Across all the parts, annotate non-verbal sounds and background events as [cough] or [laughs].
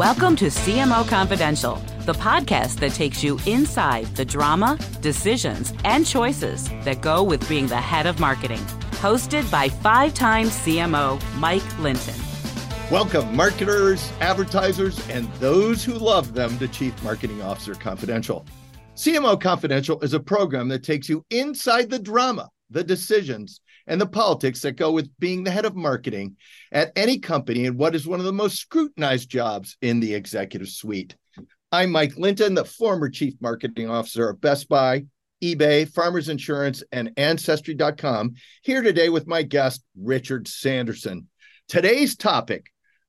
Welcome to CMO Confidential, the podcast that takes you inside the drama, decisions, and choices that go with being the head of marketing. Hosted by five time CMO Mike Linton. Welcome, marketers, advertisers, and those who love them to Chief Marketing Officer Confidential. CMO Confidential is a program that takes you inside the drama, the decisions, and the politics that go with being the head of marketing at any company and what is one of the most scrutinized jobs in the executive suite. I'm Mike Linton, the former chief marketing officer of Best Buy, eBay, Farmers Insurance, and Ancestry.com, here today with my guest, Richard Sanderson. Today's topic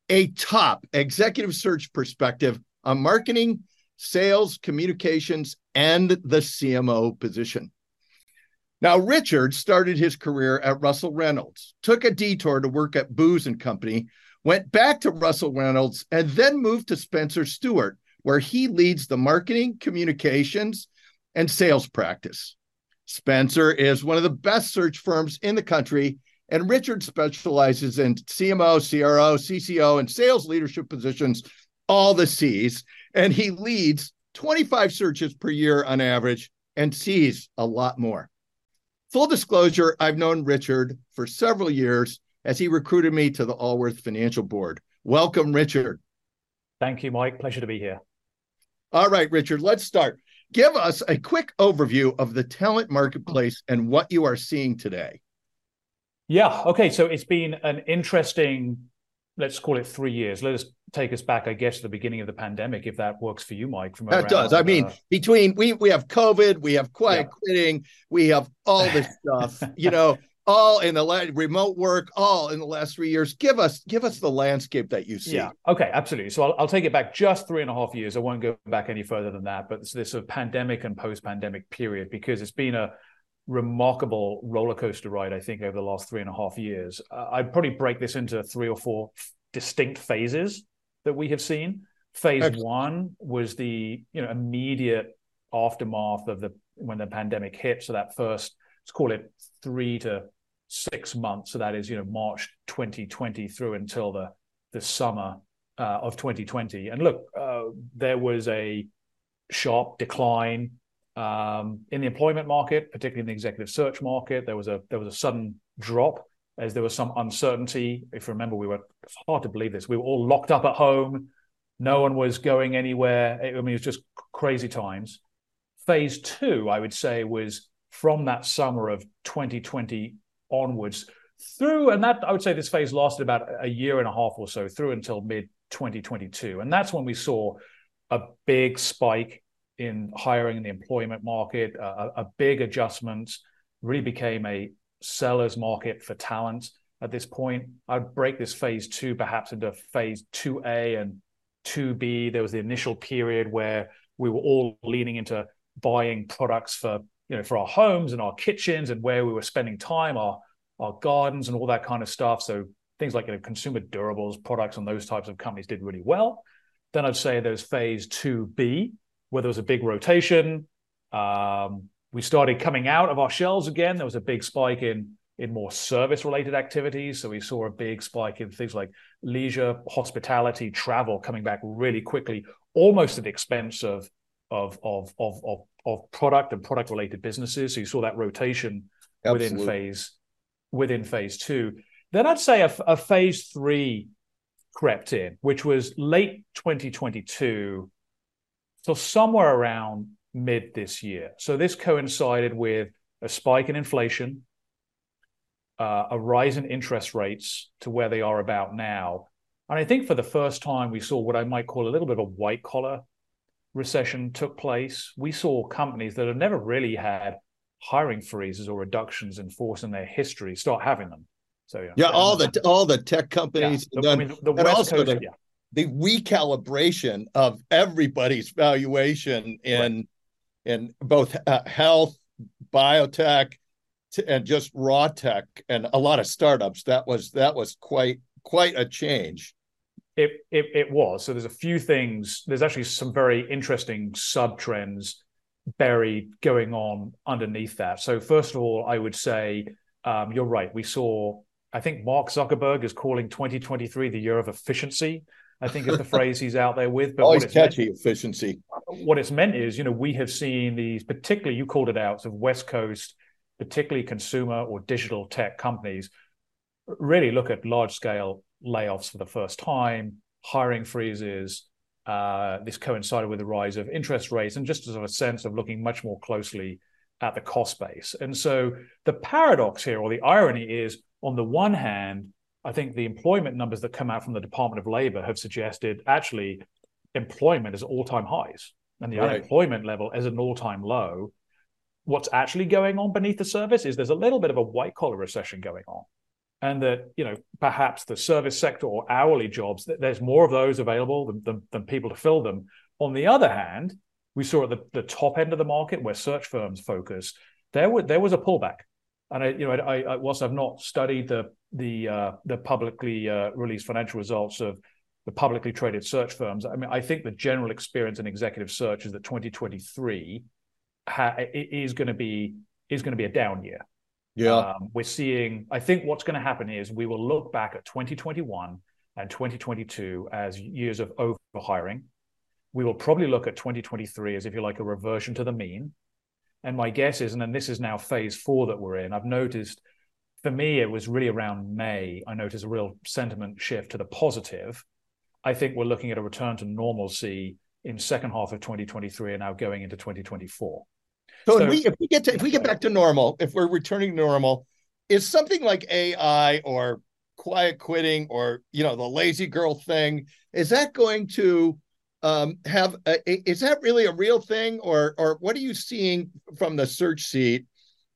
a top executive search perspective on marketing, sales, communications, and the CMO position. Now, Richard started his career at Russell Reynolds, took a detour to work at Booz and Company, went back to Russell Reynolds, and then moved to Spencer Stuart, where he leads the marketing, communications, and sales practice. Spencer is one of the best search firms in the country, and Richard specializes in CMO, CRO, CCO, and sales leadership positions, all the C's, and he leads 25 searches per year on average and sees a lot more. Full disclosure, I've known Richard for several years as he recruited me to the Allworth Financial Board. Welcome, Richard. Thank you, Mike. Pleasure to be here. All right, Richard, let's start. Give us a quick overview of the talent marketplace and what you are seeing today. Yeah. Okay. So it's been an interesting let's call it three years. Let us take us back, I guess, to the beginning of the pandemic, if that works for you, Mike. From that does. I mean, uh, between we we have COVID, we have quiet yeah. quitting, we have all this [laughs] stuff. you know, all in the la- remote work, all in the last three years. Give us give us the landscape that you see. Yeah. Okay. Absolutely. So I'll, I'll take it back just three and a half years. I won't go back any further than that. But it's this sort of pandemic and post pandemic period because it's been a remarkable roller coaster ride, I think, over the last three and a half years. Uh, I'd probably break this into three or four distinct phases that we have seen. Phase Excellent. one was the you know immediate aftermath of the when the pandemic hit. So that first, let's call it three to six months. So that is you know March 2020 through until the the summer uh, of 2020. And look, uh, there was a sharp decline um, in the employment market, particularly in the executive search market. There was a there was a sudden drop as there was some uncertainty. If you remember, we were it's hard to believe this. We were all locked up at home. No one was going anywhere. I mean, it was just crazy times. Phase two, I would say, was from that summer of 2020 onwards through, and that I would say this phase lasted about a year and a half or so through until mid 2022. And that's when we saw a big spike in hiring in the employment market, a, a big adjustment, really became a seller's market for talent at this point. I'd break this phase two perhaps into phase 2A and 2B. There was the initial period where we were all leaning into buying products for you know for our homes and our kitchens and where we were spending time, our our gardens and all that kind of stuff. So things like you know, consumer durables, products, and those types of companies did really well. Then I'd say there's phase 2B, where there was a big rotation. Um, we started coming out of our shells again. There was a big spike in in more service related activities. So we saw a big spike in things like leisure, hospitality, travel coming back really quickly, almost at the expense of of of of of, of product and product related businesses. So you saw that rotation Absolutely. within phase within phase two. Then I'd say a, a phase three crept in, which was late 2022. So somewhere around mid this year. So this coincided with a spike in inflation, uh, a rise in interest rates to where they are about now. And I think for the first time, we saw what I might call a little bit of a white collar recession took place. We saw companies that have never really had hiring freezes or reductions in force in their history start having them. So yeah, yeah all the all the tech companies, yeah, the, then, I mean, the Coast, the, yeah. The recalibration of everybody's valuation in in both uh, health, biotech, and just raw tech, and a lot of startups. That was that was quite quite a change. It, it it was. So there's a few things. There's actually some very interesting sub trends buried going on underneath that. So first of all, I would say um, you're right. We saw. I think Mark Zuckerberg is calling 2023 the year of efficiency. I think is the phrase he's out there with. But always catchy meant, efficiency. What it's meant is, you know, we have seen these, particularly you called it out, of West Coast, particularly consumer or digital tech companies, really look at large scale layoffs for the first time, hiring freezes. Uh, this coincided with the rise of interest rates and just as a sense of looking much more closely at the cost base. And so the paradox here, or the irony, is on the one hand, I think the employment numbers that come out from the Department of Labor have suggested actually employment is all time highs and the right. unemployment level is an all time low. What's actually going on beneath the surface is there's a little bit of a white collar recession going on and that you know perhaps the service sector or hourly jobs there's more of those available than, than, than, people to fill them on the other hand we saw at the, the top end of the market where search firms focus there was there was a pullback and I, you know, I, I whilst I've not studied the the uh, the publicly uh, released financial results of the publicly traded search firms, I mean, I think the general experience in executive search is that 2023 ha- is going to be is going to be a down year. Yeah. Um, we're seeing, I think what's going to happen is we will look back at 2021 and 2022 as years of overhiring. We will probably look at 2023 as, if you like, a reversion to the mean. And my guess is, and then this is now phase four that we're in, I've noticed for me, it was really around May. I noticed a real sentiment shift to the positive. I think we're looking at a return to normalcy in second half of 2023 and now going into 2024. So, so if, we, if we get to if we get back to normal, if we're returning to normal, is something like AI or quiet quitting or you know the lazy girl thing is that going to um, have a, is that really a real thing or or what are you seeing from the search seat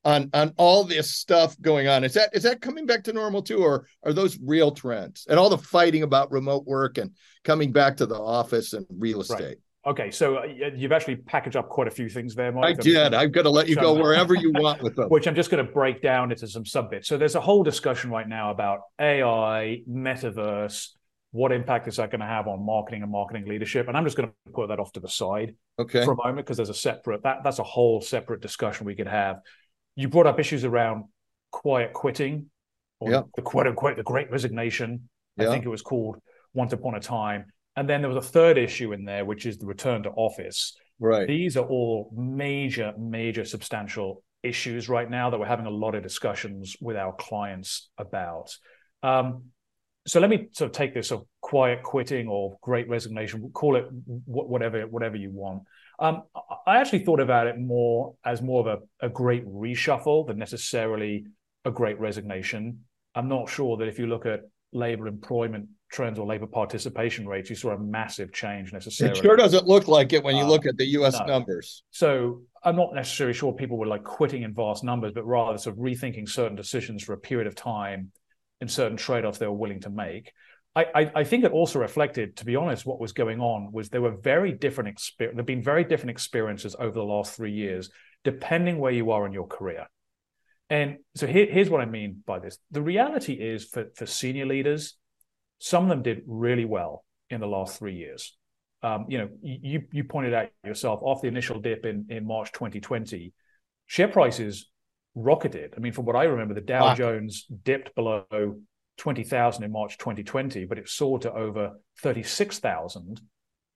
on on all this stuff going on is that is that coming back to normal too or are those real trends and all the fighting about remote work and coming back to the office and real estate right. Okay, so uh, you've actually packaged up quite a few things there, Mike. I did. I'm going to let you go wherever you [laughs] want with them. Which I'm just going to break down into some sub bits. So there's a whole discussion right now about AI, metaverse, what impact is that going to have on marketing and marketing leadership? And I'm just going to put that off to the side okay. for a moment because there's a separate that that's a whole separate discussion we could have. You brought up issues around quiet quitting, or yeah. the quote unquote the Great Resignation. Yeah. I think it was called once upon a time and then there was a third issue in there, which is the return to office. Right. These are all major, major substantial issues right now that we're having a lot of discussions with our clients about. Um, so let me sort of take this of quiet quitting or great resignation, call it whatever, whatever you want. Um, I actually thought about it more as more of a, a great reshuffle than necessarily a great resignation. I'm not sure that if you look at labor employment trends or labor participation rates, you saw a massive change necessarily. It sure doesn't look like it when you uh, look at the US no. numbers. So I'm not necessarily sure people were like quitting in vast numbers, but rather sort of rethinking certain decisions for a period of time and certain trade-offs they were willing to make. I, I, I think it also reflected, to be honest, what was going on was there were very different experience. There've been very different experiences over the last three years, depending where you are in your career. And so here, here's what I mean by this. The reality is for, for senior leaders, some of them did really well in the last three years. Um, you know, you you pointed out yourself off the initial dip in in March 2020, share prices rocketed. I mean, from what I remember, the Dow wow. Jones dipped below 20,000 in March 2020, but it soared to over 36,000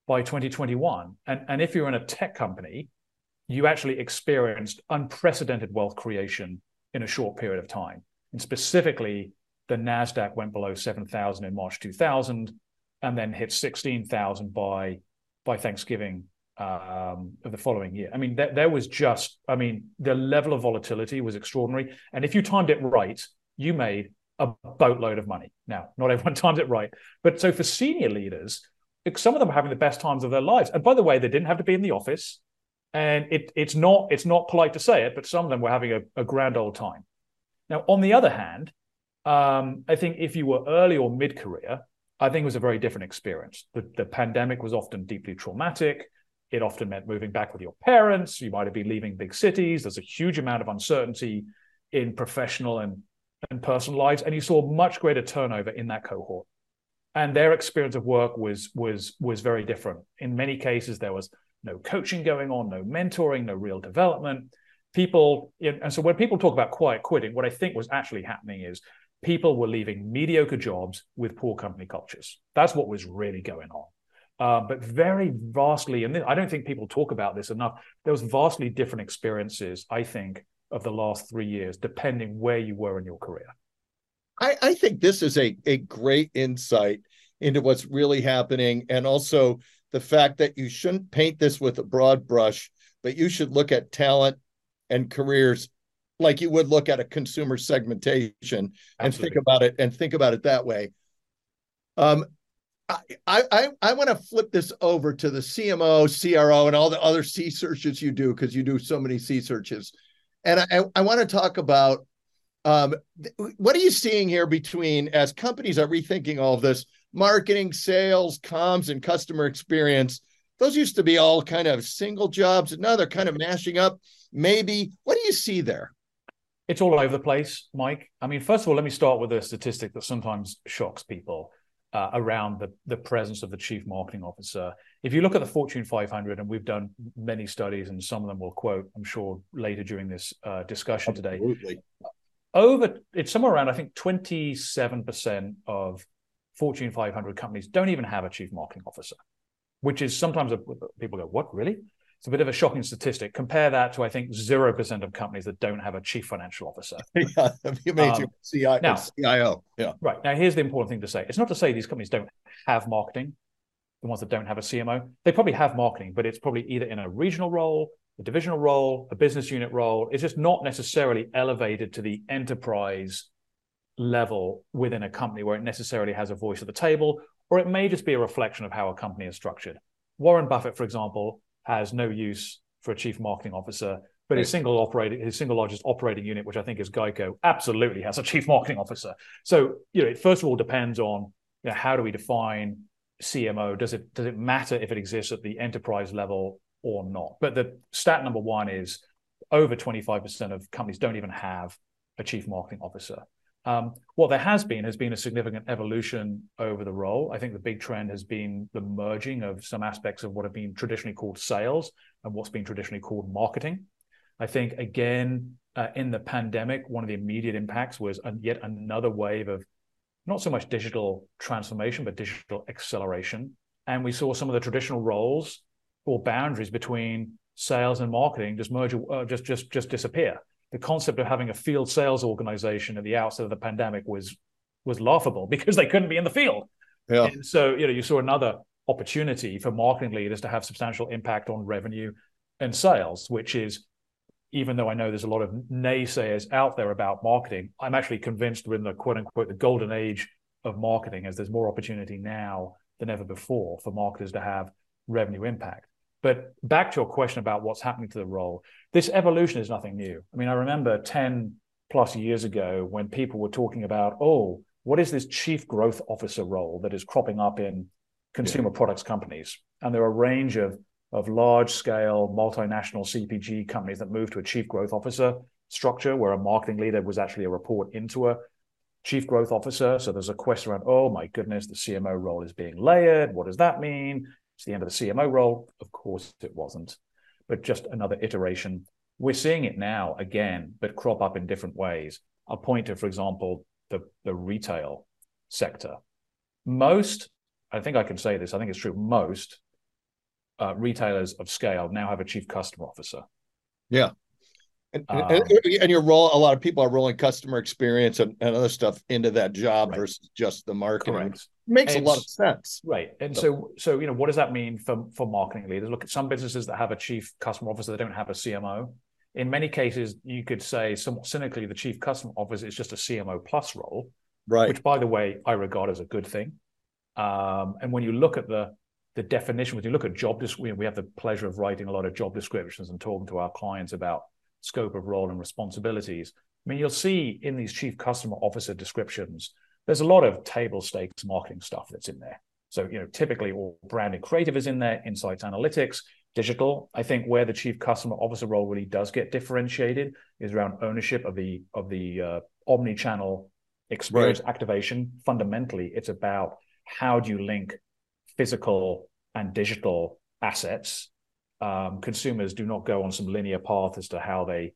by 2021. And and if you're in a tech company, you actually experienced unprecedented wealth creation in a short period of time. And specifically, the Nasdaq went below 7,000 in March 2000 and then hit 16,000 by by Thanksgiving um, of the following year. I mean, there was just, I mean, the level of volatility was extraordinary. And if you timed it right, you made a boatload of money. Now, not everyone [laughs] times it right, but so for senior leaders, some of them are having the best times of their lives. And by the way, they didn't have to be in the office, and it, it's not it's not polite to say it, but some of them were having a, a grand old time. Now, on the other hand, um, I think if you were early or mid career, I think it was a very different experience. The, the pandemic was often deeply traumatic. It often meant moving back with your parents. You might have been leaving big cities. There's a huge amount of uncertainty in professional and, and personal lives. And you saw much greater turnover in that cohort. And their experience of work was was was very different. In many cases, there was no coaching going on, no mentoring, no real development. People, and so when people talk about quiet quitting, what I think was actually happening is people were leaving mediocre jobs with poor company cultures. That's what was really going on. Uh, but very vastly, and I don't think people talk about this enough. There was vastly different experiences, I think, of the last three years, depending where you were in your career. I, I think this is a, a great insight into what's really happening, and also the fact that you shouldn't paint this with a broad brush, but you should look at talent and careers like you would look at a consumer segmentation Absolutely. and think about it and think about it that way. Um, I, I, I want to flip this over to the CMO, CRO, and all the other C searches you do because you do so many C searches. And I, I want to talk about um, what are you seeing here between as companies are rethinking all of this marketing, sales, comms, and customer experience? Those used to be all kind of single jobs, and now they're kind of mashing up. Maybe what do you see there? It's all over the place, Mike. I mean, first of all, let me start with a statistic that sometimes shocks people uh, around the, the presence of the chief marketing officer. If you look at the Fortune 500, and we've done many studies, and some of them will quote, I'm sure, later during this uh, discussion Absolutely. today. Over, it's somewhere around, I think, 27% of Fortune 500 companies don't even have a chief marketing officer, which is sometimes a, people go, What, really? It's a bit of a shocking statistic. Compare that to, I think, 0% of companies that don't have a chief financial officer. [laughs] yeah, amazing. Um, CIO, now, CIO. Yeah. Right. Now, here's the important thing to say it's not to say these companies don't have marketing, the ones that don't have a CMO. They probably have marketing, but it's probably either in a regional role, a divisional role, a business unit role. It's just not necessarily elevated to the enterprise level within a company where it necessarily has a voice at the table, or it may just be a reflection of how a company is structured. Warren Buffett, for example, has no use for a chief marketing officer. But his single operating, his single largest operating unit, which I think is Geico, absolutely has a chief marketing officer. So, you know, it first of all depends on you know, how do we define CMO? Does it does it matter if it exists at the enterprise level or not? But the stat number one is over 25% of companies don't even have a chief marketing officer. Um, what there has been has been a significant evolution over the role. I think the big trend has been the merging of some aspects of what have been traditionally called sales and what's been traditionally called marketing. I think, again, uh, in the pandemic, one of the immediate impacts was yet another wave of not so much digital transformation, but digital acceleration. And we saw some of the traditional roles or boundaries between sales and marketing just merge, uh, just just just disappear the concept of having a field sales organization at the outset of the pandemic was was laughable [laughs] because they couldn't be in the field. Yeah. And so you know you saw another opportunity for marketing leaders to have substantial impact on revenue and sales, which is even though I know there's a lot of naysayers out there about marketing, I'm actually convinced we're in the quote unquote the golden age of marketing as there's more opportunity now than ever before for marketers to have revenue impact. But back to your question about what's happening to the role, this evolution is nothing new. I mean, I remember 10 plus years ago when people were talking about, oh, what is this chief growth officer role that is cropping up in consumer yeah. products companies? And there are a range of, of large scale multinational CPG companies that moved to a chief growth officer structure where a marketing leader was actually a report into a chief growth officer. So there's a question around, oh my goodness, the CMO role is being layered. What does that mean? It's the end of the CMO role. Of course, it wasn't, but just another iteration. We're seeing it now again, but crop up in different ways. I'll point to, for example, the, the retail sector. Most, I think I can say this, I think it's true, most uh, retailers of scale now have a chief customer officer. Yeah. And, um, and, and your role, a lot of people are rolling customer experience and, and other stuff into that job right. versus just the marketing. Correct makes and, a lot of sense. Right. And so. so, so, you know, what does that mean for, for marketing leaders? Look at some businesses that have a chief customer officer, they don't have a CMO. In many cases, you could say somewhat cynically, the chief customer officer is just a CMO plus role. Right. Which, by the way, I regard as a good thing. Um, and when you look at the the definition, when you look at job description, we have the pleasure of writing a lot of job descriptions and talking to our clients about scope of role and responsibilities. I mean, you'll see in these chief customer officer descriptions there's a lot of table stakes marketing stuff that's in there. So, you know, typically all branding creative is in there, insights analytics, digital. I think where the chief customer officer role really does get differentiated is around ownership of the of the uh, omni-channel experience right. activation. Fundamentally, it's about how do you link physical and digital assets. Um, consumers do not go on some linear path as to how they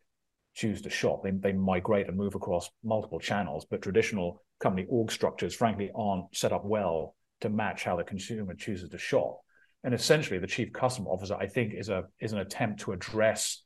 choose to shop. They, they migrate and move across multiple channels, but traditional company org structures, frankly, aren't set up well to match how the consumer chooses to shop. And essentially, the chief customer officer, I think, is a is an attempt to address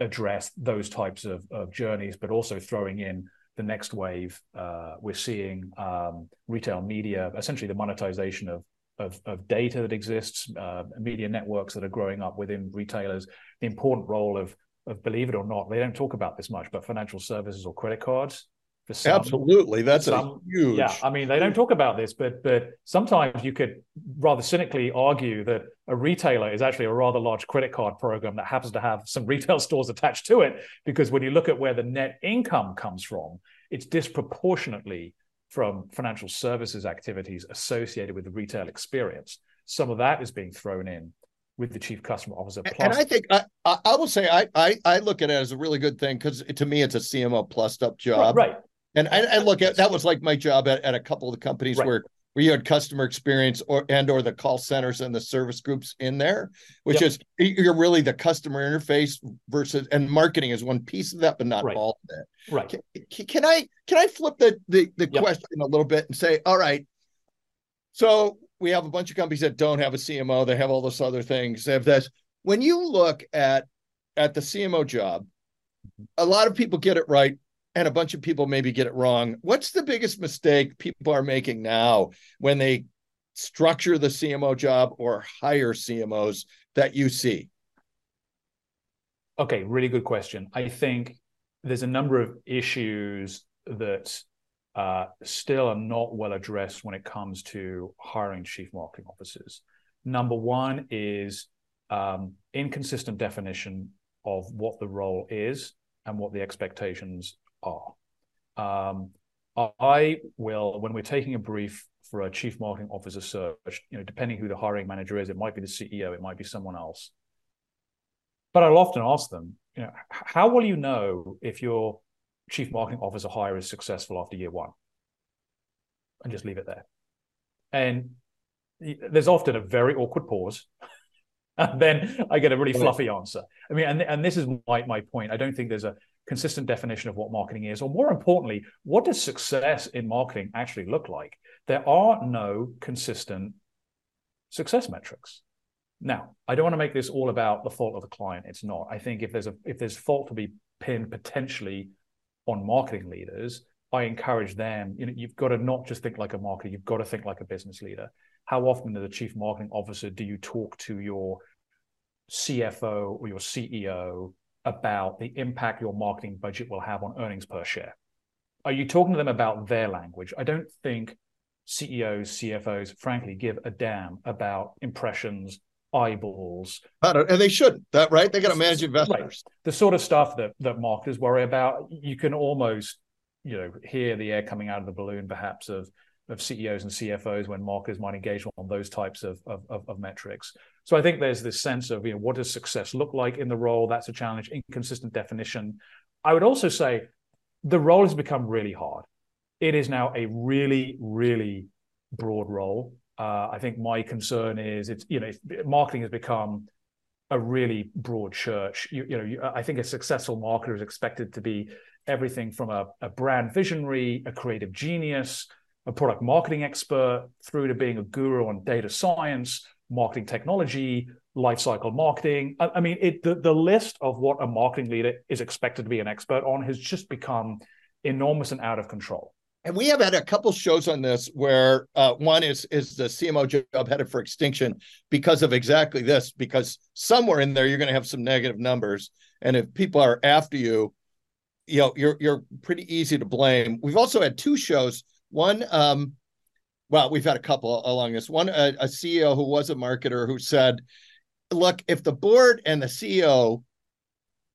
address those types of, of journeys, but also throwing in the next wave. Uh, we're seeing um, retail media, essentially the monetization of of, of data that exists, uh, media networks that are growing up within retailers, the important role of of believe it or not, they don't talk about this much, but financial services or credit cards. For some, Absolutely, that's some, huge. Yeah, I mean, they don't talk about this, but but sometimes you could rather cynically argue that a retailer is actually a rather large credit card program that happens to have some retail [laughs] stores attached to it. Because when you look at where the net income comes from, it's disproportionately from financial services activities associated with the retail experience. Some of that is being thrown in with the chief customer officer. Plus- and I think I, I will say I, I, I look at it as a really good thing because to me it's a CMO plus up job. Right. right. And I, I, look at that was like my job at, at a couple of the companies right. where where you had customer experience or and or the call centers and the service groups in there, which yep. is you're really the customer interface versus and marketing is one piece of that, but not right. all of it. Right. Can, can I can I flip the the, the yep. question a little bit and say, all right, so we have a bunch of companies that don't have a CMO. They have all those other things. They have this. When you look at at the CMO job, mm-hmm. a lot of people get it right, and a bunch of people maybe get it wrong. What's the biggest mistake people are making now when they structure the CMO job or hire CMOs that you see? Okay, really good question. I think there's a number of issues that uh, still are not well addressed when it comes to hiring chief marketing officers. Number one is um, inconsistent definition of what the role is and what the expectations are. Um, I will, when we're taking a brief for a chief marketing officer search, you know, depending who the hiring manager is, it might be the CEO, it might be someone else. But I'll often ask them, you know, how will you know if you're chief marketing officer hire is successful after year one and just leave it there. And there's often a very awkward pause. [laughs] and then I get a really fluffy answer. I mean, and, and this is my, my point. I don't think there's a consistent definition of what marketing is, or more importantly, what does success in marketing actually look like? There are no consistent success metrics. Now, I don't want to make this all about the fault of the client. It's not. I think if there's a if there's fault to be pinned potentially on marketing leaders, I encourage them, you know, you've got to not just think like a marketer, you've got to think like a business leader. How often as a chief marketing officer do you talk to your CFO or your CEO about the impact your marketing budget will have on earnings per share? Are you talking to them about their language? I don't think CEOs, CFOs, frankly, give a damn about impressions, eyeballs. And they shouldn't. That right? They got to manage investors. Right. The sort of stuff that that marketers worry about. You can almost, you know, hear the air coming out of the balloon, perhaps of of CEOs and CFOs when marketers might engage on those types of, of, of metrics. So I think there's this sense of, you know, what does success look like in the role? That's a challenge. Inconsistent definition. I would also say the role has become really hard. It is now a really, really broad role. Uh, I think my concern is it's you know marketing has become a really broad church. You, you know, you, I think a successful marketer is expected to be everything from a, a brand visionary, a creative genius, a product marketing expert, through to being a guru on data science, marketing technology, lifecycle marketing. I, I mean, it, the, the list of what a marketing leader is expected to be an expert on has just become enormous and out of control and we have had a couple shows on this where uh, one is is the CMO job headed for extinction because of exactly this. Because somewhere in there you're going to have some negative numbers, and if people are after you, you know you're you're pretty easy to blame. We've also had two shows. One, um, well, we've had a couple along this. One, a, a CEO who was a marketer who said, "Look, if the board and the CEO."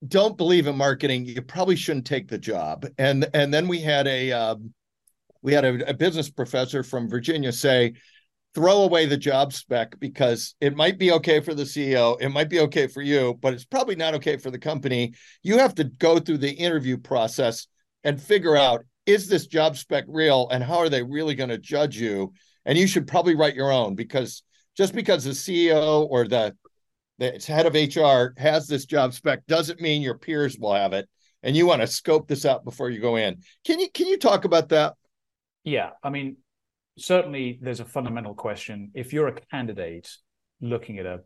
don't believe in marketing you probably shouldn't take the job and and then we had a um, we had a, a business professor from Virginia say, throw away the job spec because it might be okay for the CEO, it might be okay for you, but it's probably not okay for the company. You have to go through the interview process and figure out is this job spec real and how are they really going to judge you? And you should probably write your own because just because the CEO or the the head of HR has this job spec doesn't mean your peers will have it. and you want to scope this out before you go in. Can you can you talk about that? Yeah, I mean, certainly there's a fundamental question. If you're a candidate looking at a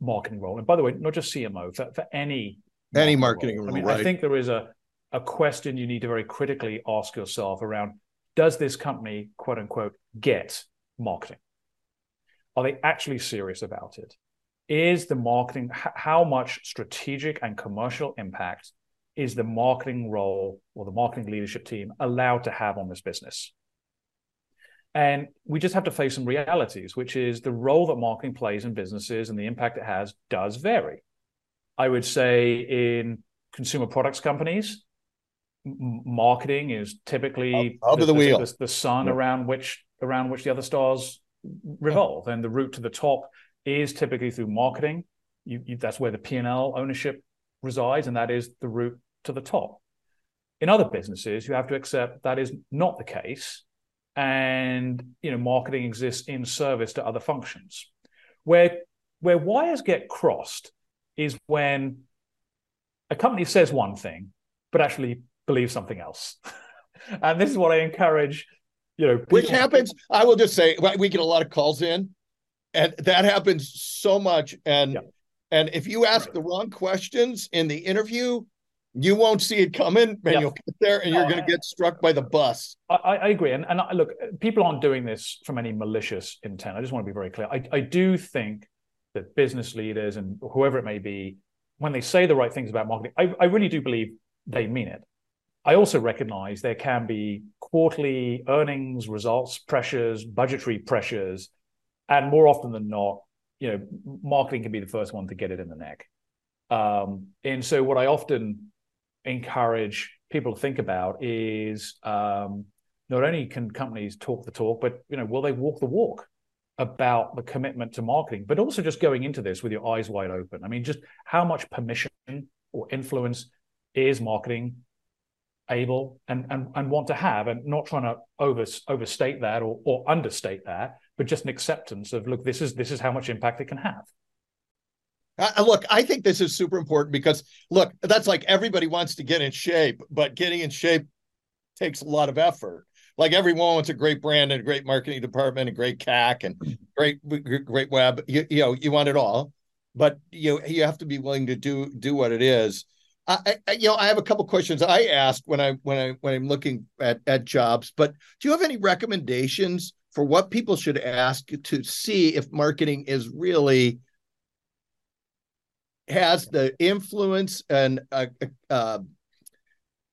marketing role, and by the way, not just CMO, for, for any any marketing role, role. I mean, right. I think there is a a question you need to very critically ask yourself around: Does this company, quote unquote, get marketing? Are they actually serious about it? Is the marketing how much strategic and commercial impact is the marketing role or the marketing leadership team allowed to have on this business? And we just have to face some realities, which is the role that marketing plays in businesses and the impact it has does vary. I would say in consumer products companies, marketing is typically up, the, the, wheel, the, the sun yeah. around which around which the other stars revolve, and the route to the top is typically through marketing. You, you, that's where the P and L ownership resides, and that is the route to the top. In other businesses, you have to accept that is not the case, and you know marketing exists in service to other functions. Where where wires get crossed is when a company says one thing but actually believes something else. [laughs] and this is what I encourage. You know, which happens. I will just say we get a lot of calls in, and that happens so much. And yeah. and if you ask the wrong questions in the interview, you won't see it coming, and yep. you'll get there, and you're going to get struck by the bus. I, I agree, and and I, look, people aren't doing this from any malicious intent. I just want to be very clear. I, I do think that business leaders and whoever it may be, when they say the right things about marketing, I, I really do believe they mean it. I also recognize there can be quarterly earnings results pressures, budgetary pressures, and more often than not, you know, marketing can be the first one to get it in the neck. Um, and so, what I often encourage people to think about is um, not only can companies talk the talk, but you know, will they walk the walk about the commitment to marketing, but also just going into this with your eyes wide open. I mean, just how much permission or influence is marketing able and and, and want to have, and not trying to over overstate that or or understate that, but just an acceptance of look, this is this is how much impact it can have. Uh, look, I think this is super important because look, that's like everybody wants to get in shape, but getting in shape takes a lot of effort. Like everyone wants a great brand and a great marketing department and great CAC and great great web. You, you know, you want it all, but you you have to be willing to do do what it is. I, I, you know, I have a couple questions I ask when I when I when I'm looking at at jobs. But do you have any recommendations for what people should ask to see if marketing is really has the influence and uh, uh,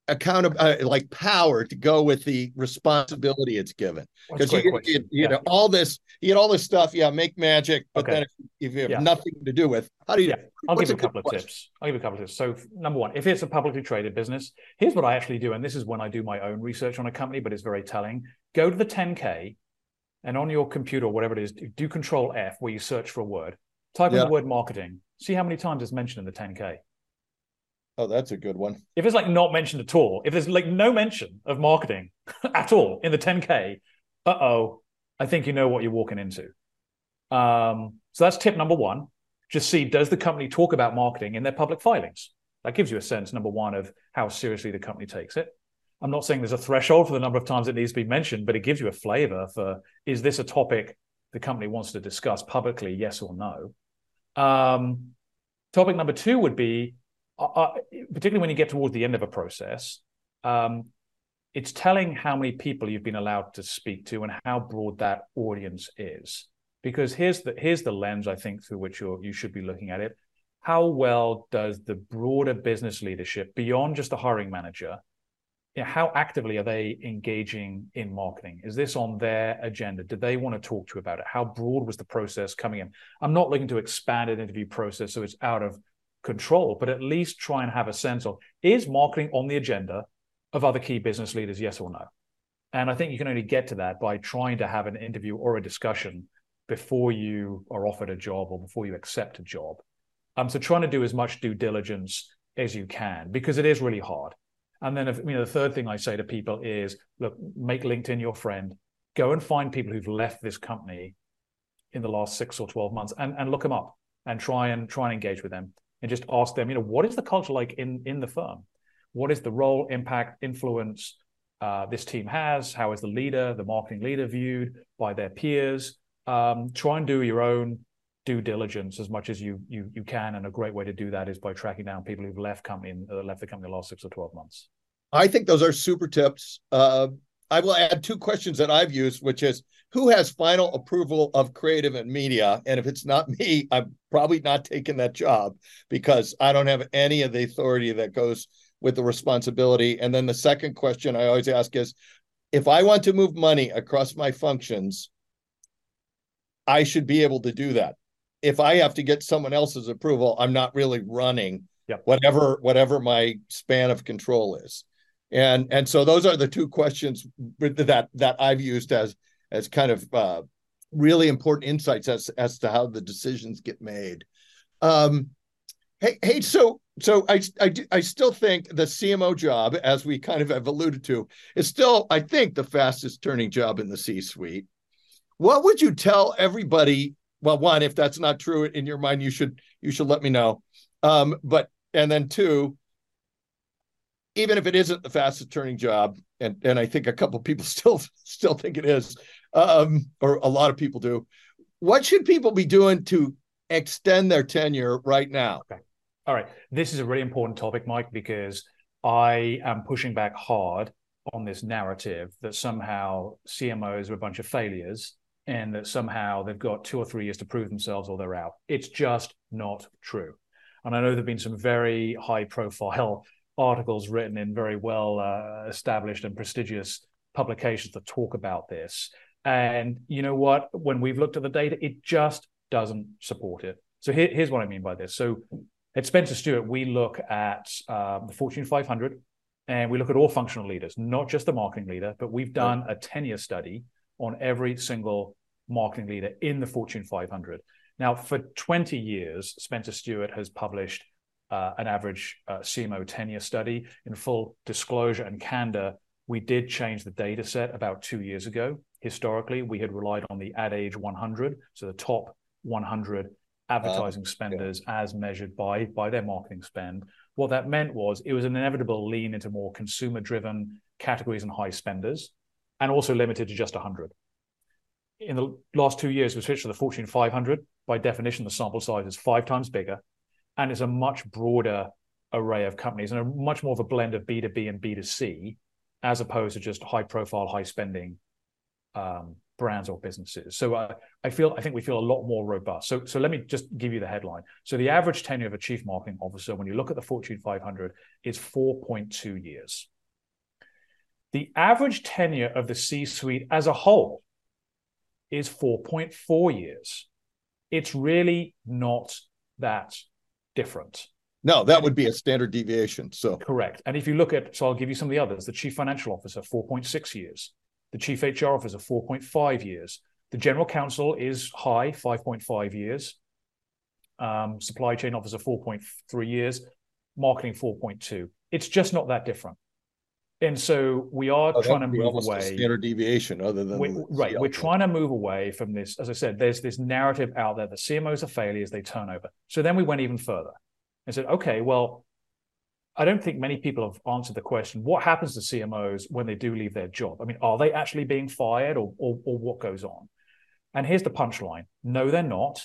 account of uh, like power to go with the responsibility it's given because you, you, you yeah. know all this you get all this stuff yeah make magic but okay. then if, if, you have yeah. nothing to do with how do you yeah. i'll give you a couple of question? tips i'll give you a couple of tips so number one if it's a publicly traded business here's what i actually do and this is when i do my own research on a company but it's very telling go to the 10k and on your computer or whatever it is do control f where you search for a word type in the word marketing See how many times it's mentioned in the 10K. Oh, that's a good one. If it's like not mentioned at all, if there's like no mention of marketing [laughs] at all in the 10K, uh oh, I think you know what you're walking into. Um, so that's tip number one. Just see does the company talk about marketing in their public filings? That gives you a sense, number one, of how seriously the company takes it. I'm not saying there's a threshold for the number of times it needs to be mentioned, but it gives you a flavor for is this a topic the company wants to discuss publicly, yes or no? Um, topic number two would be, particularly when you get towards the end of a process, um, it's telling how many people you've been allowed to speak to and how broad that audience is. Because here's the here's the lens I think through which you you should be looking at it. How well does the broader business leadership beyond just the hiring manager you know, how actively are they engaging in marketing? Is this on their agenda? Do they want to talk to you about it? How broad was the process coming in? I'm not looking to expand an interview process so it's out of control, but at least try and have a sense of is marketing on the agenda of other key business leaders, yes or no? And I think you can only get to that by trying to have an interview or a discussion before you are offered a job or before you accept a job. Um, so trying to do as much due diligence as you can because it is really hard. And then, if, you know, the third thing I say to people is, look, make LinkedIn your friend. Go and find people who've left this company in the last six or twelve months, and and look them up and try and try and engage with them and just ask them, you know, what is the culture like in in the firm? What is the role, impact, influence uh, this team has? How is the leader, the marketing leader, viewed by their peers? Um, try and do your own due diligence as much as you you you can, and a great way to do that is by tracking down people who've left company uh, left the company the last six or twelve months. I think those are super tips. Uh, I will add two questions that I've used, which is who has final approval of creative and media? And if it's not me, I'm probably not taking that job because I don't have any of the authority that goes with the responsibility. And then the second question I always ask is if I want to move money across my functions, I should be able to do that. If I have to get someone else's approval, I'm not really running yep. whatever whatever my span of control is and and so those are the two questions that that I've used as as kind of uh, really important insights as as to how the decisions get made. Um, hey, hey, so so I I I still think the CMO job, as we kind of have alluded to, is still I think the fastest turning job in the C-suite. What would you tell everybody? Well, one, if that's not true in your mind, you should you should let me know. Um, but and then two, even if it isn't the fastest turning job, and and I think a couple people [laughs] still still think it is, um, or a lot of people do. What should people be doing to extend their tenure right now? Okay. All right. This is a really important topic, Mike, because I am pushing back hard on this narrative that somehow CMOs are a bunch of failures and that somehow they've got two or three years to prove themselves or they're out. It's just not true. And I know there have been some very high profile articles written in very well uh, established and prestigious publications that talk about this. And you know what? When we've looked at the data, it just doesn't support it. So here, here's what I mean by this. So at Spencer Stuart, we look at um, the Fortune 500 and we look at all functional leaders, not just the marketing leader, but we've done a 10 year study on every single marketing leader in the Fortune 500. Now, for 20 years, Spencer Stuart has published uh, an average uh, CMO tenure study. In full disclosure and candor, we did change the data set about two years ago. Historically, we had relied on the Ad Age 100, so the top 100 advertising uh, spenders yeah. as measured by by their marketing spend. What that meant was it was an inevitable lean into more consumer driven categories and high spenders, and also limited to just 100. In the last two years, we switched to the Fortune 500. By definition, the sample size is five times bigger and it's a much broader array of companies and a much more of a blend of B2B and B2C as opposed to just high profile, high spending um, brands or businesses. So uh, I feel I think we feel a lot more robust. So so let me just give you the headline. So the average tenure of a chief marketing officer, when you look at the Fortune 500, is 4.2 years. The average tenure of the C-suite as a whole is 4.4 years. It's really not that different. No, that would be a standard deviation. So correct. And if you look at, so I'll give you some of the others. The chief financial officer, 4.6 years. The chief HR officer, 4.5 years. The general counsel is high, 5.5 years. Um, supply chain officer, 4.3 years. Marketing, 4.2. It's just not that different. And so we are oh, trying to move away. standard deviation, other than we, right. We're trying to move away from this. As I said, there's this narrative out there that CMOs are failures; they turn over. So then we went even further and said, okay, well, I don't think many people have answered the question: what happens to CMOs when they do leave their job? I mean, are they actually being fired, or or, or what goes on? And here's the punchline: no, they're not.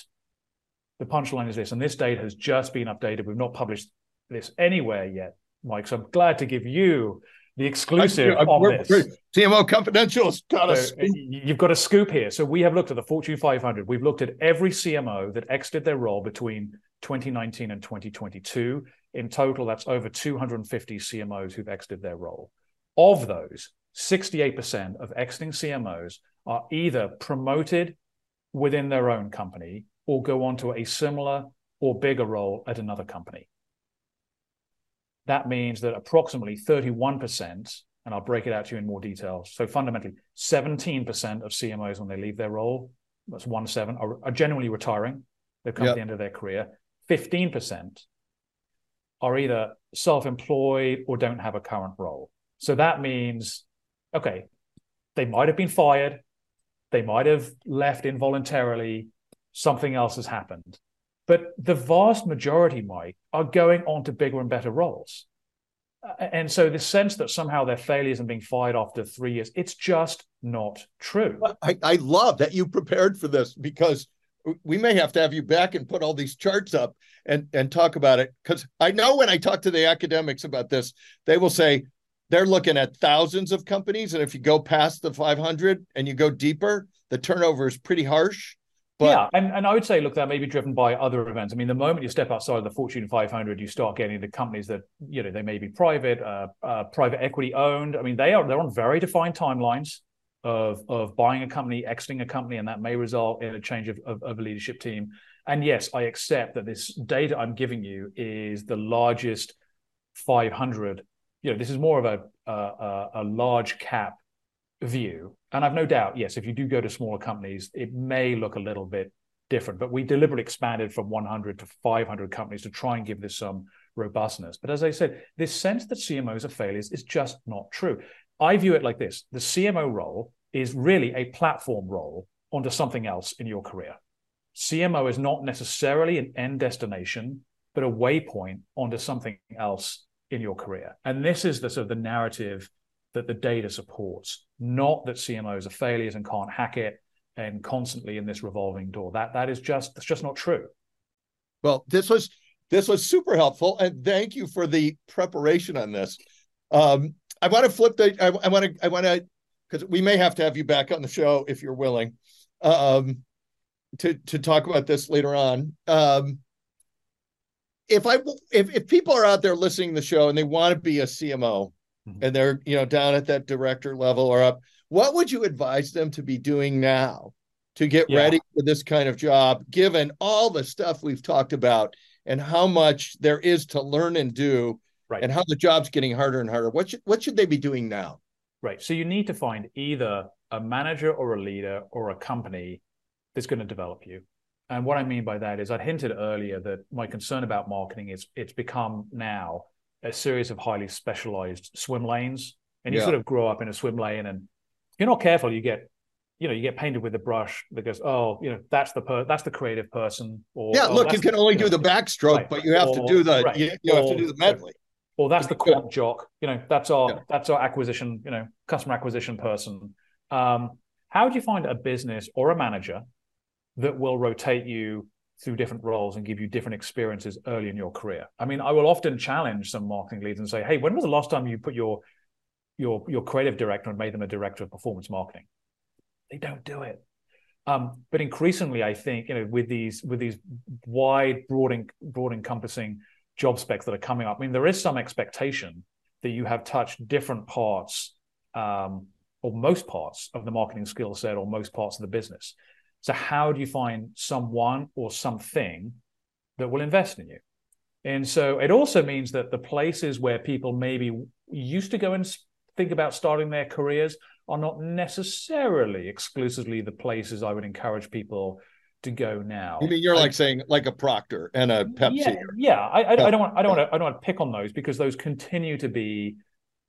The punchline is this, and this data has just been updated. We've not published this anywhere yet, Mike. So I'm glad to give you the exclusive I, on this. CMO Confidential's got a so You've got a scoop here. So we have looked at the Fortune 500. We've looked at every CMO that exited their role between 2019 and 2022. In total, that's over 250 CMOs who've exited their role. Of those, 68% of exiting CMOs are either promoted within their own company or go on to a similar or bigger role at another company that means that approximately 31%, and I'll break it out to you in more detail. So fundamentally, 17% of CMOs, when they leave their role, that's one seven, are, are generally retiring. They've come yep. to the end of their career. 15% are either self employed or don't have a current role. So that means, okay, they might have been fired, they might have left involuntarily, something else has happened. But the vast majority, Mike, are going on to bigger and better roles. and so the sense that somehow they're failures and being fired after three years, it's just not true. I, I love that you prepared for this because we may have to have you back and put all these charts up and and talk about it because I know when I talk to the academics about this, they will say they're looking at thousands of companies, and if you go past the 500 and you go deeper, the turnover is pretty harsh. But yeah, and, and I would say, look, that may be driven by other events. I mean, the moment you step outside of the Fortune 500, you start getting the companies that you know they may be private, uh, uh, private equity owned. I mean, they are they're on very defined timelines of of buying a company, exiting a company, and that may result in a change of, of, of a leadership team. And yes, I accept that this data I'm giving you is the largest 500. You know, this is more of a a, a large cap view. And I've no doubt, yes, if you do go to smaller companies, it may look a little bit different. But we deliberately expanded from 100 to 500 companies to try and give this some robustness. But as I said, this sense that CMOs are failures is just not true. I view it like this the CMO role is really a platform role onto something else in your career. CMO is not necessarily an end destination, but a waypoint onto something else in your career. And this is the sort of the narrative that the data supports, not that CMOs are failures and can't hack it and constantly in this revolving door. That that is just that's just not true. Well, this was this was super helpful, and thank you for the preparation on this. Um, I want to flip the. I, want to. I want to because we may have to have you back on the show if you're willing um, to to talk about this later on. Um, if I if if people are out there listening to the show and they want to be a CMO mm-hmm. and they're you know down at that director level or up, what would you advise them to be doing now to get yeah. ready for this kind of job, given all the stuff we've talked about and how much there is to learn and do right. and how the job's getting harder and harder. What should what should they be doing now? Right. So you need to find either a manager or a leader or a company that's going to develop you. And what I mean by that is I'd hinted earlier that my concern about marketing is it's become now a series of highly specialized swim lanes. And you yeah. sort of grow up in a swim lane and you're not careful, you get you know, you get painted with a brush that goes, oh, you know, that's the per- that's the creative person. Or yeah, oh, look, you can the, only you do the backstroke, right. but you have or, to do the right. you, you or, have to do the medley or that's the quant jock. You know, that's our yeah. that's our acquisition, you know, customer acquisition person. Um, how do you find a business or a manager that will rotate you through different roles and give you different experiences early in your career? I mean, I will often challenge some marketing leads and say, "Hey, when was the last time you put your your your creative director and made them a director of performance marketing?" They don't do it. Um, but increasingly, I think you know, with these with these wide, broad, broad encompassing job specs that are coming up. I mean, there is some expectation that you have touched different parts um, or most parts of the marketing skill set or most parts of the business. So, how do you find someone or something that will invest in you? And so, it also means that the places where people maybe used to go and think about starting their careers are not necessarily exclusively the places I would encourage people to go now. You mean you're I, like saying like a Procter and a Pepsi? Yeah, yeah. I, I, I, don't want I don't want to I don't want to pick on those because those continue to be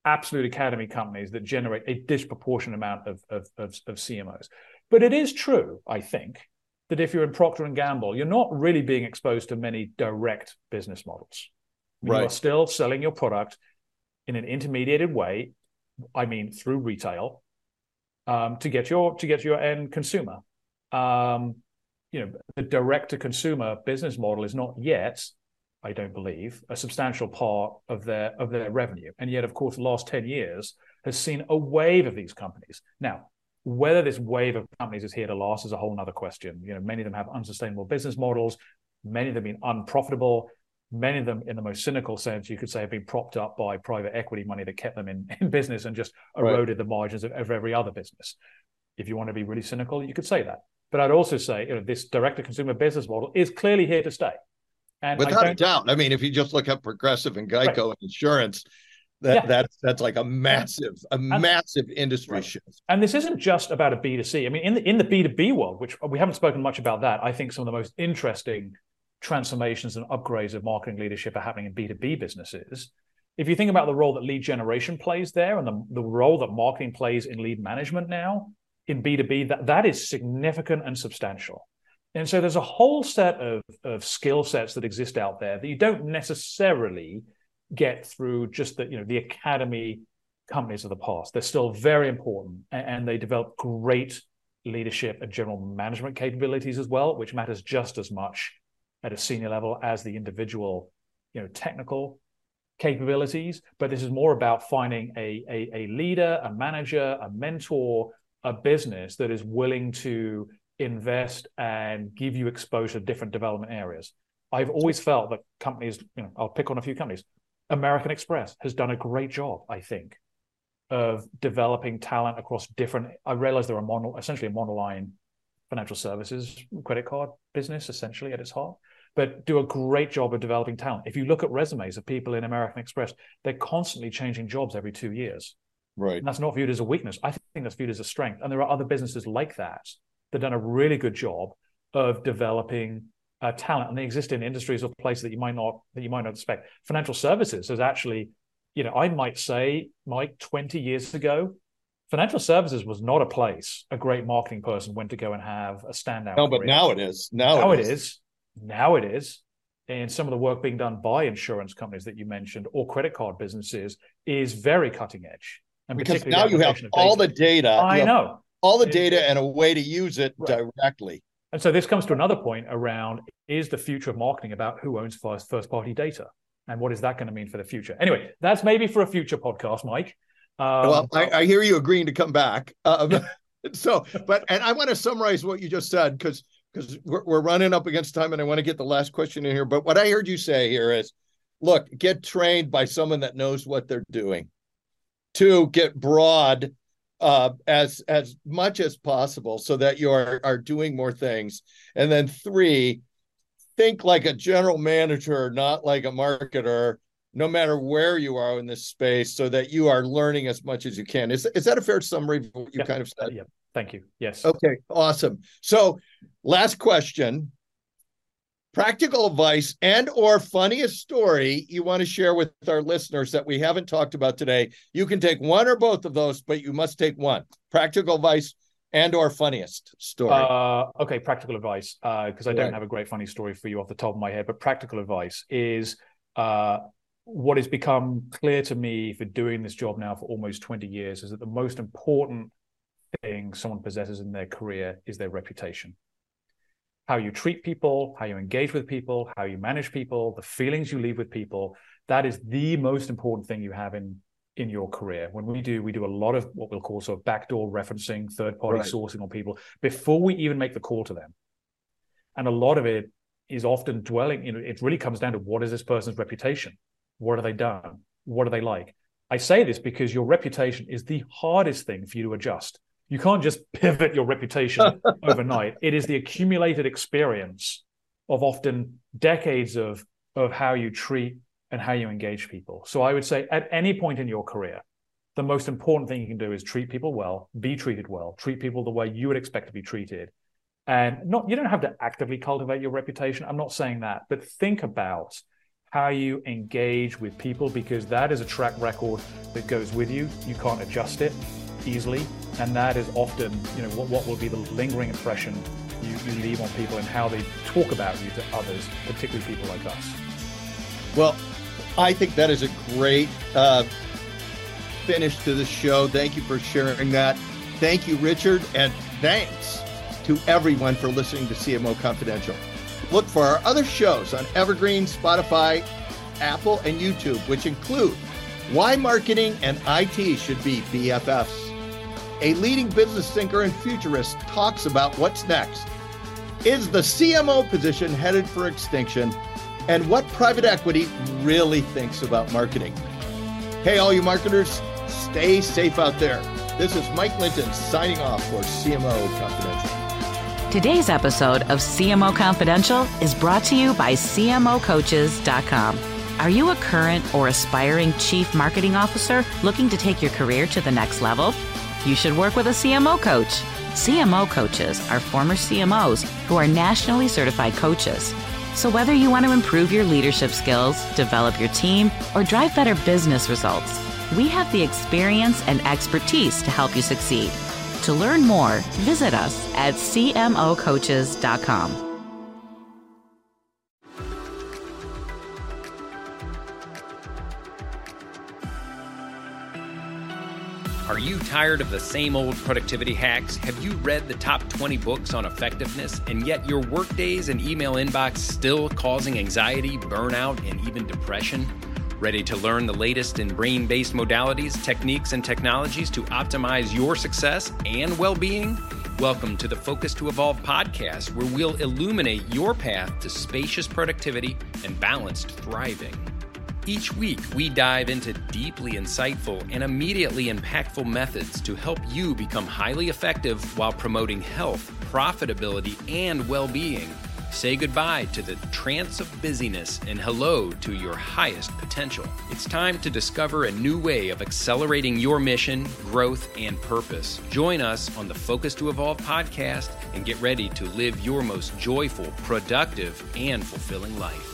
absolute academy companies that generate a disproportionate amount of of, of, of CMOs. But it is true, I think, that if you're in Procter and Gamble, you're not really being exposed to many direct business models. Right. You are still selling your product in an intermediated way. I mean, through retail, um, to get your to get your end consumer. Um, you know the direct to consumer business model is not yet i don't believe a substantial part of their of their revenue and yet of course the last 10 years has seen a wave of these companies now whether this wave of companies is here to last is a whole other question you know many of them have unsustainable business models many of them been unprofitable many of them in the most cynical sense you could say have been propped up by private equity money that kept them in, [laughs] in business and just eroded right. the margins of, of every other business if you want to be really cynical you could say that but I'd also say, you know, this direct to consumer business model is clearly here to stay. And without a doubt, I mean, if you just look at Progressive and Geico right. and insurance, that yeah. that's that's like a massive, a and, massive industry right. shift. And this isn't just about a B 2 C. I mean, in the in the B 2 B world, which we haven't spoken much about that, I think some of the most interesting transformations and upgrades of marketing leadership are happening in B 2 B businesses. If you think about the role that lead generation plays there and the, the role that marketing plays in lead management now, in B2B, that, that is significant and substantial. And so there's a whole set of, of skill sets that exist out there that you don't necessarily get through just the you know the academy companies of the past. They're still very important, and, they develop great leadership and general management capabilities as well, which matters just as much at a senior level as the individual, you know, technical capabilities. But this is more about finding a, a, a leader, a manager, a mentor, a business that is willing to invest and give you exposure to different development areas. I've always felt that companies, you know, I'll pick on a few companies. American Express has done a great job, I think, of developing talent across different. I realize they're a mono, essentially a monoline financial services credit card business, essentially at its heart, but do a great job of developing talent. If you look at resumes of people in American Express, they're constantly changing jobs every two years. Right. And that's not viewed as a weakness. I think that's viewed as a strength. And there are other businesses like that that done a really good job of developing uh, talent, and they exist in industries or places that you might not that you might not expect. Financial services has actually you know, I might say, Mike, 20 years ago, financial services was not a place a great marketing person went to go and have a standout. No, but career. now it is. Now, now it is. is. Now it is. And some of the work being done by insurance companies that you mentioned or credit card businesses is very cutting edge. And because now you have all the data. I know. All the data and a way to use it right. directly. And so this comes to another point around is the future of marketing about who owns first, first party data? and what is that going to mean for the future? Anyway, that's maybe for a future podcast, Mike. Um, well, I, I, hear you agreeing to come back. Um, [laughs] so, but and I want to summarize what you just said because because we're, we're running up against time, and I want to get the last question in here. But what I heard you say here is, look, get trained by someone that knows what they're doing. Two, get broad uh, as as much as possible so that you are are doing more things. And then three, think like a general manager, not like a marketer, no matter where you are in this space, so that you are learning as much as you can. Is, is that a fair summary of what you yeah. kind of said? Yeah. Thank you. Yes. Okay. Awesome. So, last question practical advice and or funniest story you want to share with our listeners that we haven't talked about today. You can take one or both of those but you must take one. Practical advice and or funniest story. Uh, okay practical advice because uh, i don't have a great funny story for you off the top of my head but practical advice is uh, what has become clear to me for doing this job now for almost 20 years is that the most important thing someone possesses in their career is their reputation how you treat people how you engage with people how you manage people the feelings you leave with people that is the most important thing you have in in your career. When we do, we do a lot of what we'll call sort of backdoor referencing, third party right. sourcing on people before we even make the call to them. And a lot of it is often dwelling, you know, it really comes down to what is this person's reputation? What have they done? What are they like? I say this because your reputation is the hardest thing for you to adjust. You can't just pivot your reputation [laughs] overnight. It is the accumulated experience of often decades of of how you treat and how you engage people. So I would say at any point in your career, the most important thing you can do is treat people well, be treated well, treat people the way you would expect to be treated. And not you don't have to actively cultivate your reputation. I'm not saying that, but think about how you engage with people because that is a track record that goes with you. You can't adjust it easily. And that is often, you know, what, what will be the lingering impression you, you leave on people and how they talk about you to others, particularly people like us. Well, I think that is a great uh, finish to the show. Thank you for sharing that. Thank you, Richard, and thanks to everyone for listening to CMO Confidential. Look for our other shows on Evergreen, Spotify, Apple, and YouTube, which include Why Marketing and IT Should Be BFFs. A leading business thinker and futurist talks about what's next. Is the CMO position headed for extinction? and what private equity really thinks about marketing. Hey, all you marketers, stay safe out there. This is Mike Linton signing off for CMO Confidential. Today's episode of CMO Confidential is brought to you by CMOcoaches.com. Are you a current or aspiring chief marketing officer looking to take your career to the next level? You should work with a CMO coach. CMO coaches are former CMOs who are nationally certified coaches so, whether you want to improve your leadership skills, develop your team, or drive better business results, we have the experience and expertise to help you succeed. To learn more, visit us at cmocoaches.com. you tired of the same old productivity hacks? Have you read the top 20 books on effectiveness, and yet your workdays and email inbox still causing anxiety, burnout, and even depression? Ready to learn the latest in brain based modalities, techniques, and technologies to optimize your success and well being? Welcome to the Focus to Evolve podcast, where we'll illuminate your path to spacious productivity and balanced thriving. Each week, we dive into deeply insightful and immediately impactful methods to help you become highly effective while promoting health, profitability, and well being. Say goodbye to the trance of busyness and hello to your highest potential. It's time to discover a new way of accelerating your mission, growth, and purpose. Join us on the Focus to Evolve podcast and get ready to live your most joyful, productive, and fulfilling life.